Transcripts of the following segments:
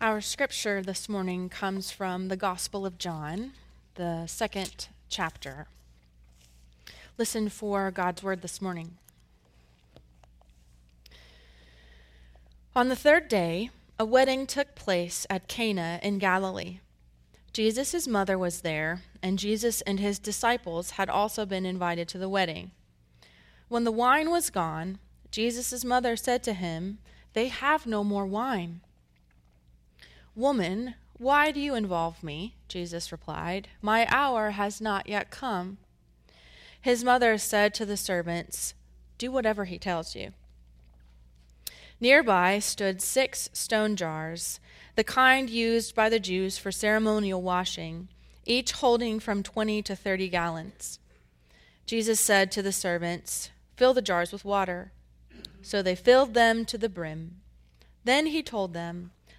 Our scripture this morning comes from the Gospel of John, the second chapter. Listen for God's word this morning. On the third day, a wedding took place at Cana in Galilee. Jesus' mother was there, and Jesus and his disciples had also been invited to the wedding. When the wine was gone, Jesus' mother said to him, They have no more wine. Woman, why do you involve me? Jesus replied, My hour has not yet come. His mother said to the servants, Do whatever he tells you. Nearby stood six stone jars, the kind used by the Jews for ceremonial washing, each holding from 20 to 30 gallons. Jesus said to the servants, Fill the jars with water. So they filled them to the brim. Then he told them,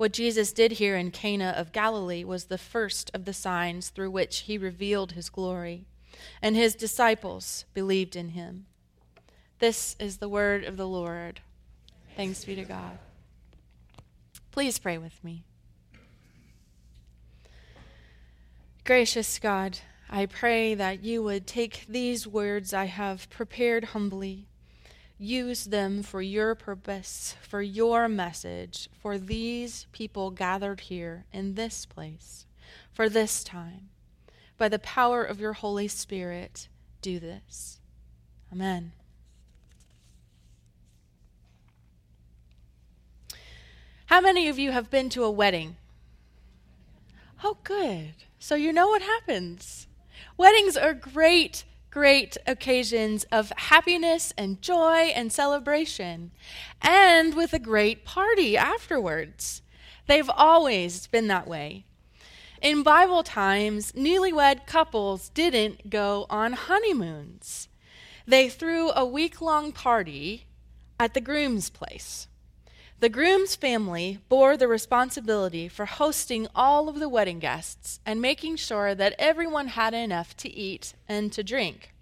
What Jesus did here in Cana of Galilee was the first of the signs through which he revealed his glory, and his disciples believed in him. This is the word of the Lord. Thanks be to God. Please pray with me. Gracious God, I pray that you would take these words I have prepared humbly, use them for your purpose, for your message, for these people gathered here in this place, for this time. By the power of your Holy Spirit, do this. Amen. How many of you have been to a wedding? Oh, good. So you know what happens. Weddings are great, great occasions of happiness and joy and celebration, and with a great party afterwards. They've always been that way. In Bible times, newlywed couples didn't go on honeymoons. They threw a week long party at the groom's place. The groom's family bore the responsibility for hosting all of the wedding guests and making sure that everyone had enough to eat and to drink.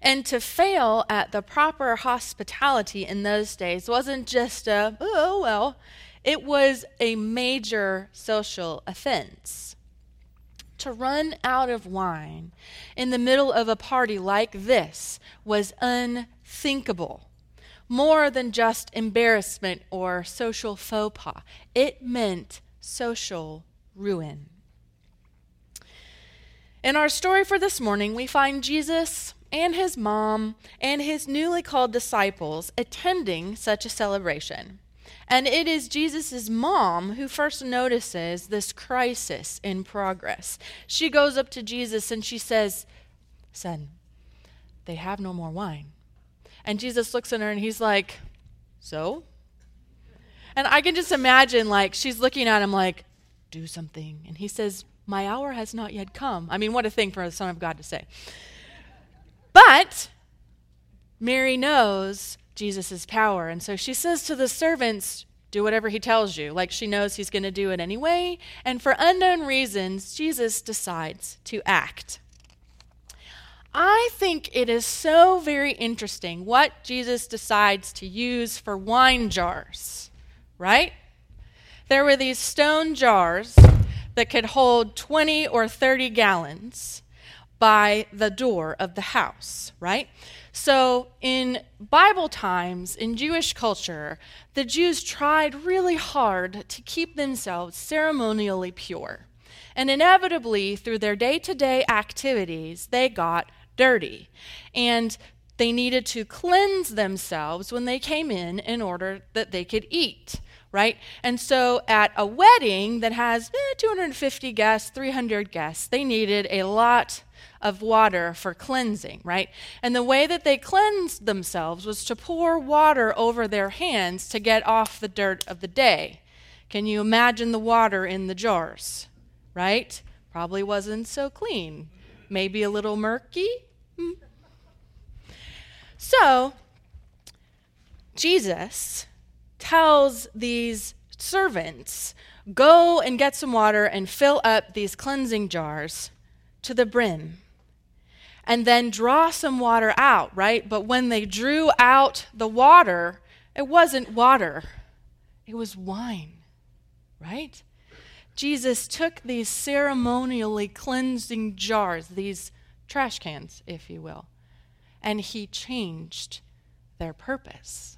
And to fail at the proper hospitality in those days wasn't just a, oh, well, it was a major social offense. To run out of wine in the middle of a party like this was unthinkable more than just embarrassment or social faux pas, it meant social ruin. In our story for this morning, we find Jesus and his mom and his newly called disciples attending such a celebration. And it is Jesus' mom who first notices this crisis in progress. She goes up to Jesus and she says, Son, they have no more wine. And Jesus looks at her and he's like, So? And I can just imagine, like, she's looking at him like, Do something. And he says, My hour has not yet come. I mean, what a thing for the Son of God to say. But Mary knows Jesus' power. And so she says to the servants, do whatever he tells you. Like she knows he's going to do it anyway. And for unknown reasons, Jesus decides to act. I think it is so very interesting what Jesus decides to use for wine jars, right? There were these stone jars that could hold 20 or 30 gallons by the door of the house, right? So, in Bible times, in Jewish culture, the Jews tried really hard to keep themselves ceremonially pure. And inevitably, through their day to day activities, they got dirty. And they needed to cleanse themselves when they came in in order that they could eat, right? And so at a wedding that has eh, 250 guests, 300 guests, they needed a lot of water for cleansing, right? And the way that they cleansed themselves was to pour water over their hands to get off the dirt of the day. Can you imagine the water in the jars? Right? Probably wasn't so clean. Maybe a little murky. So, Jesus tells these servants, Go and get some water and fill up these cleansing jars to the brim. And then draw some water out, right? But when they drew out the water, it wasn't water, it was wine, right? Jesus took these ceremonially cleansing jars, these trash cans, if you will, and he changed their purpose.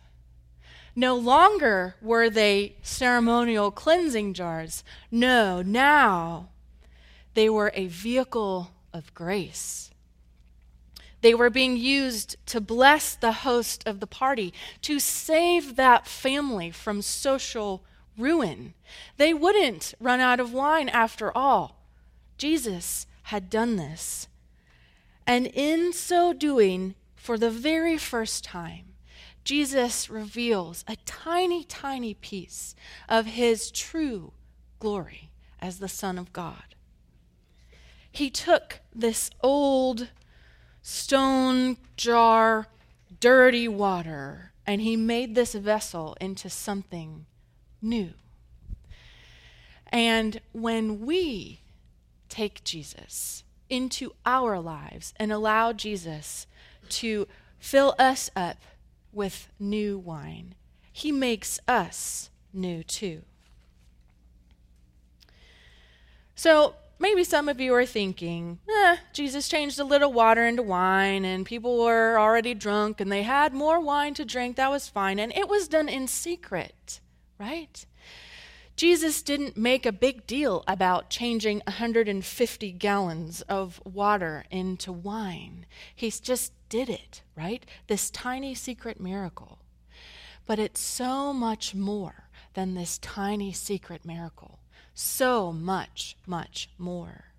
No longer were they ceremonial cleansing jars. No, now they were a vehicle of grace. They were being used to bless the host of the party, to save that family from social ruin. They wouldn't run out of wine after all. Jesus had done this. And in so doing, for the very first time, Jesus reveals a tiny, tiny piece of his true glory as the Son of God. He took this old stone jar, dirty water, and he made this vessel into something new. And when we take Jesus into our lives and allow Jesus to fill us up with new wine. He makes us new too. So maybe some of you are thinking, eh, Jesus changed a little water into wine, and people were already drunk and they had more wine to drink. That was fine. And it was done in secret, right? Jesus didn't make a big deal about changing 150 gallons of water into wine. He just did it, right? This tiny secret miracle. But it's so much more than this tiny secret miracle. So much, much more.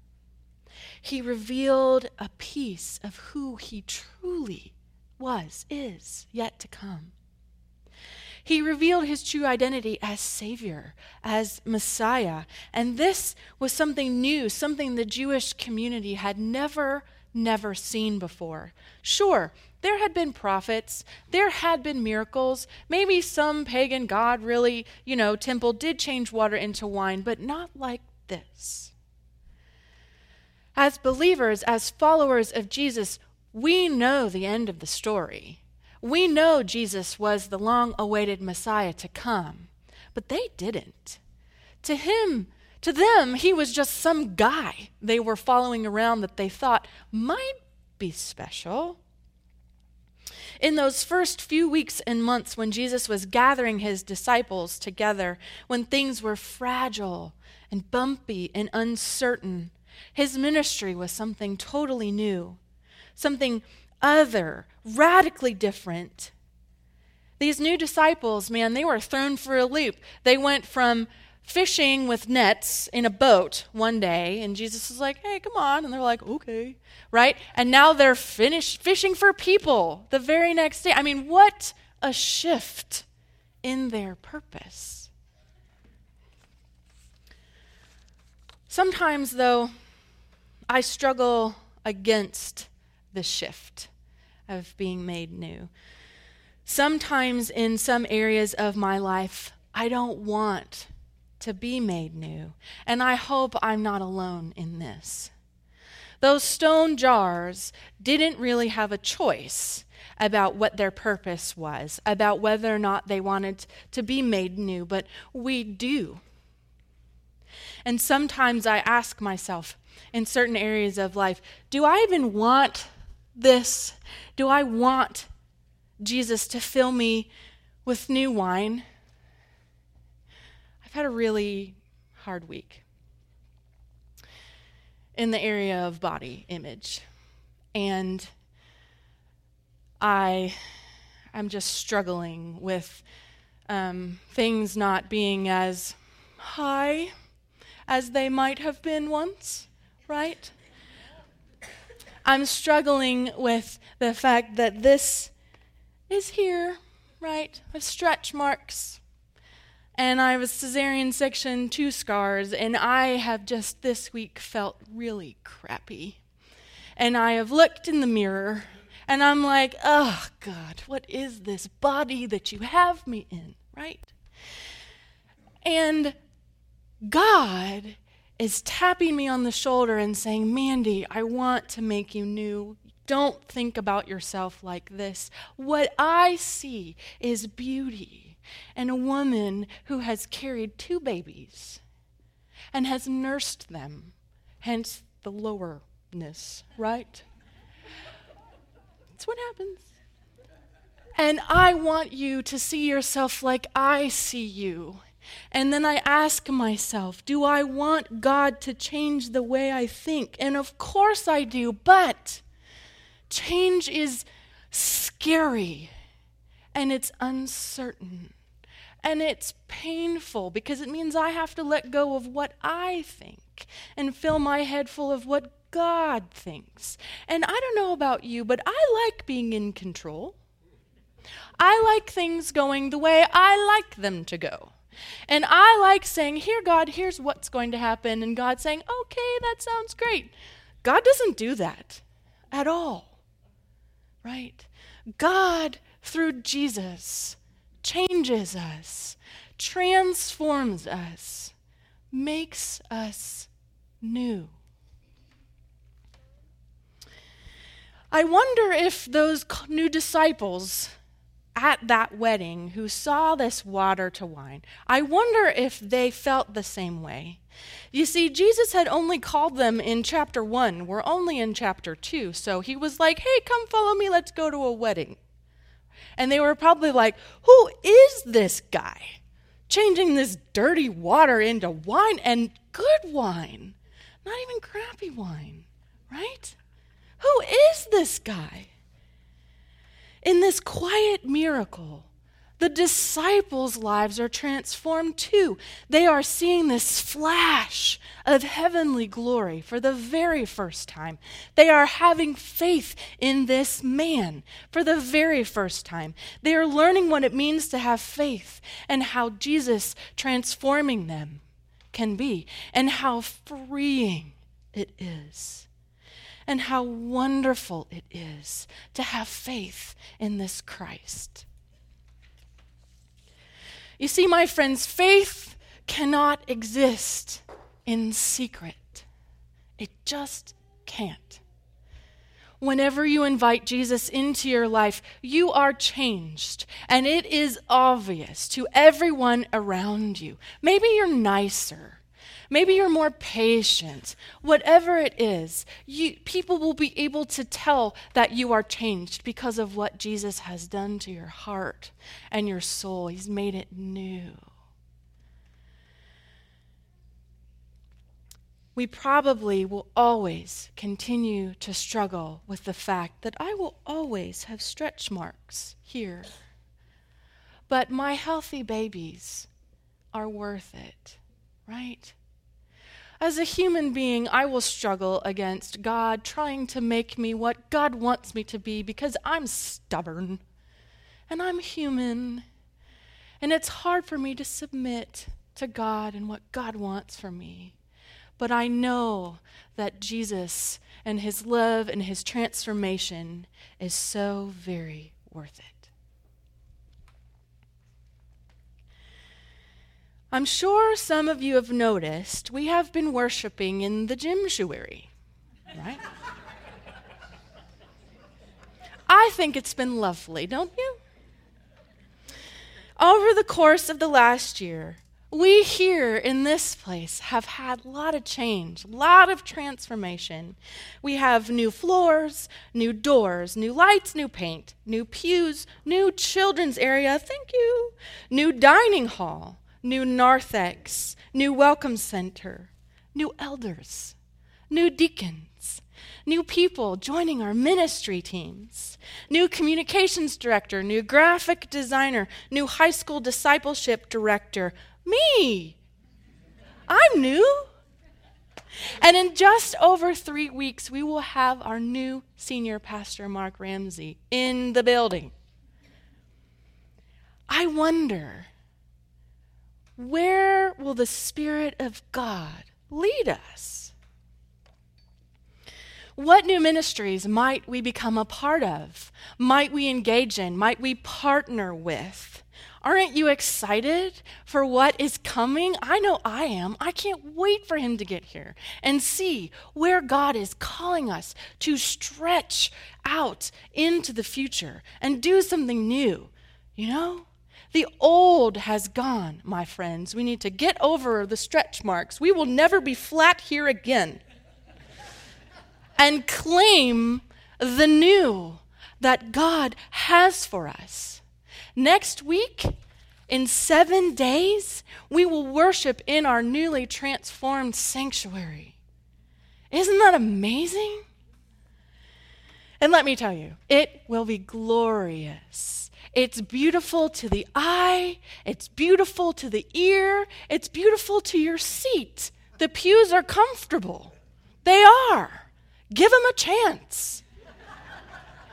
He revealed a piece of who he truly was, is, yet to come. He revealed his true identity as Savior, as Messiah. And this was something new, something the Jewish community had never, never seen before. Sure, there had been prophets, there had been miracles. Maybe some pagan god, really, you know, temple did change water into wine, but not like this. As believers, as followers of Jesus, we know the end of the story. We know Jesus was the long awaited Messiah to come, but they didn't. To him, to them, he was just some guy they were following around that they thought might be special. In those first few weeks and months when Jesus was gathering his disciples together, when things were fragile and bumpy and uncertain, his ministry was something totally new, something other, radically different. These new disciples, man, they were thrown for a loop. They went from fishing with nets in a boat one day, and Jesus was like, hey, come on. And they're like, okay, right? And now they're finished fishing for people the very next day. I mean, what a shift in their purpose. Sometimes, though, I struggle against the shift of being made new. Sometimes in some areas of my life, I don't want to be made new. And I hope I'm not alone in this. Those stone jars didn't really have a choice about what their purpose was, about whether or not they wanted to be made new, but we do. And sometimes I ask myself in certain areas of life, do I even want this? Do I want Jesus to fill me with new wine? I've had a really hard week in the area of body image. And I am just struggling with um, things not being as high as they might have been once, right? I'm struggling with the fact that this is here, right? With stretch marks. and I have a cesarean section two scars, and I have just this week felt really crappy. And I have looked in the mirror, and I'm like, oh, God, what is this body that you have me in, right? And God is tapping me on the shoulder and saying, Mandy, I want to make you new. Don't think about yourself like this. What I see is beauty and a woman who has carried two babies and has nursed them, hence the lowerness, right? That's what happens. And I want you to see yourself like I see you. And then I ask myself, do I want God to change the way I think? And of course I do, but change is scary and it's uncertain. And it's painful because it means I have to let go of what I think and fill my head full of what God thinks. And I don't know about you, but I like being in control. I like things going the way I like them to go. And I like saying, Here, God, here's what's going to happen. And God saying, Okay, that sounds great. God doesn't do that at all, right? God, through Jesus, changes us, transforms us, makes us new. I wonder if those new disciples at that wedding who saw this water to wine, I wonder if they felt the same way. You see, Jesus had only called them in chapter 1. We're only in chapter 2. So he was like, hey, come follow me, let's go to a wedding. And they were probably like, Who is this guy? Changing this dirty water into wine and good wine, not even crappy wine, right? Who is this guy? In this quiet miracle, the disciples' lives are transformed too. They are seeing this flash of heavenly glory for the very first time. They are having faith in this man for the very first time. They are learning what it means to have faith and how Jesus transforming them can be, and how freeing it is and how wonderful it is to have faith in this Christ. You see, my friends, faith cannot exist in secret. It just can't. Whenever you invite Jesus into your life, you are changed, and it is obvious to everyone around you. Maybe you're nicer. Maybe you're more patient. Whatever it is, you, people will be able to tell that you are changed because of what Jesus has done to your heart and your soul. He's made it new. we probably will always continue to struggle with the fact that I will always have stretch marks here. But my healthy babies are worth it, right? As a human being, I will struggle against God trying to make me what God wants me to be because I'm stubborn and I'm human. And it's hard for me to submit to God and what God wants for me. But I know that Jesus and his love and his transformation is so very worth it. I'm sure some of you have noticed we have been worshiping in the gym right? I think it's been lovely, don't you? Over the course of the last year, we here in this place have had a lot of change, a lot of transformation. We have new floors, new doors, new lights, new paint, new pews, new children's area, thank you, new dining hall, new narthex, new welcome center, new elders, new deacons, new people joining our ministry teams, new communications director, new graphic designer, new high school discipleship director. Me! I'm new. And in just over three weeks, we will have our new senior pastor, Mark Ramsey, in the building. I wonder where will the Spirit of God lead us? What new ministries might we become a part of? Might we engage in? Might we partner with? Aren't you excited for what is coming? I know I am. I can't wait for him to get here and see where God is calling us to stretch out into the future and do something new. You know? The old has gone, my friends. We need to get over the stretch marks. We will never be flat here again. and claim the new that God has for us. Next week, in seven days, we will worship in our newly transformed sanctuary. Isn't that amazing? And let me tell you, it will be glorious. It's beautiful to the eye, it's beautiful to the ear, it's beautiful to your seat. The pews are comfortable. They are. Give them a chance.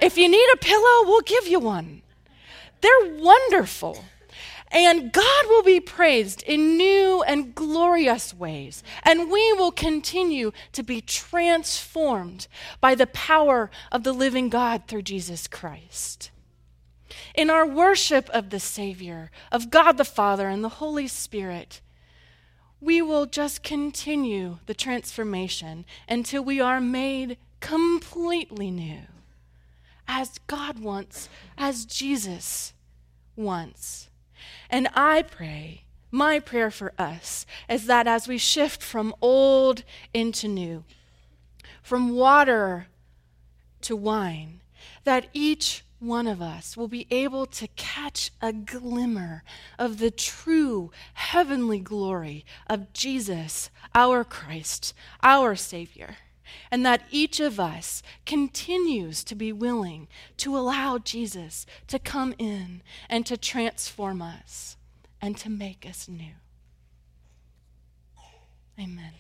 If you need a pillow, we'll give you one. They're wonderful. And God will be praised in new and glorious ways. And we will continue to be transformed by the power of the living God through Jesus Christ in our worship of the Savior, of God the Father and the Holy Spirit, we will just continue the transformation until we are made completely new, as God wants, as Jesus wants. And I pray, my prayer for us is that as we shift from old into new, from water to wine, that each one of us will be able to catch a glimmer of the true heavenly glory of Jesus, our Christ, our Savior, and that each of us continues to be willing to allow Jesus to come in and to transform us and to make us new. Amen.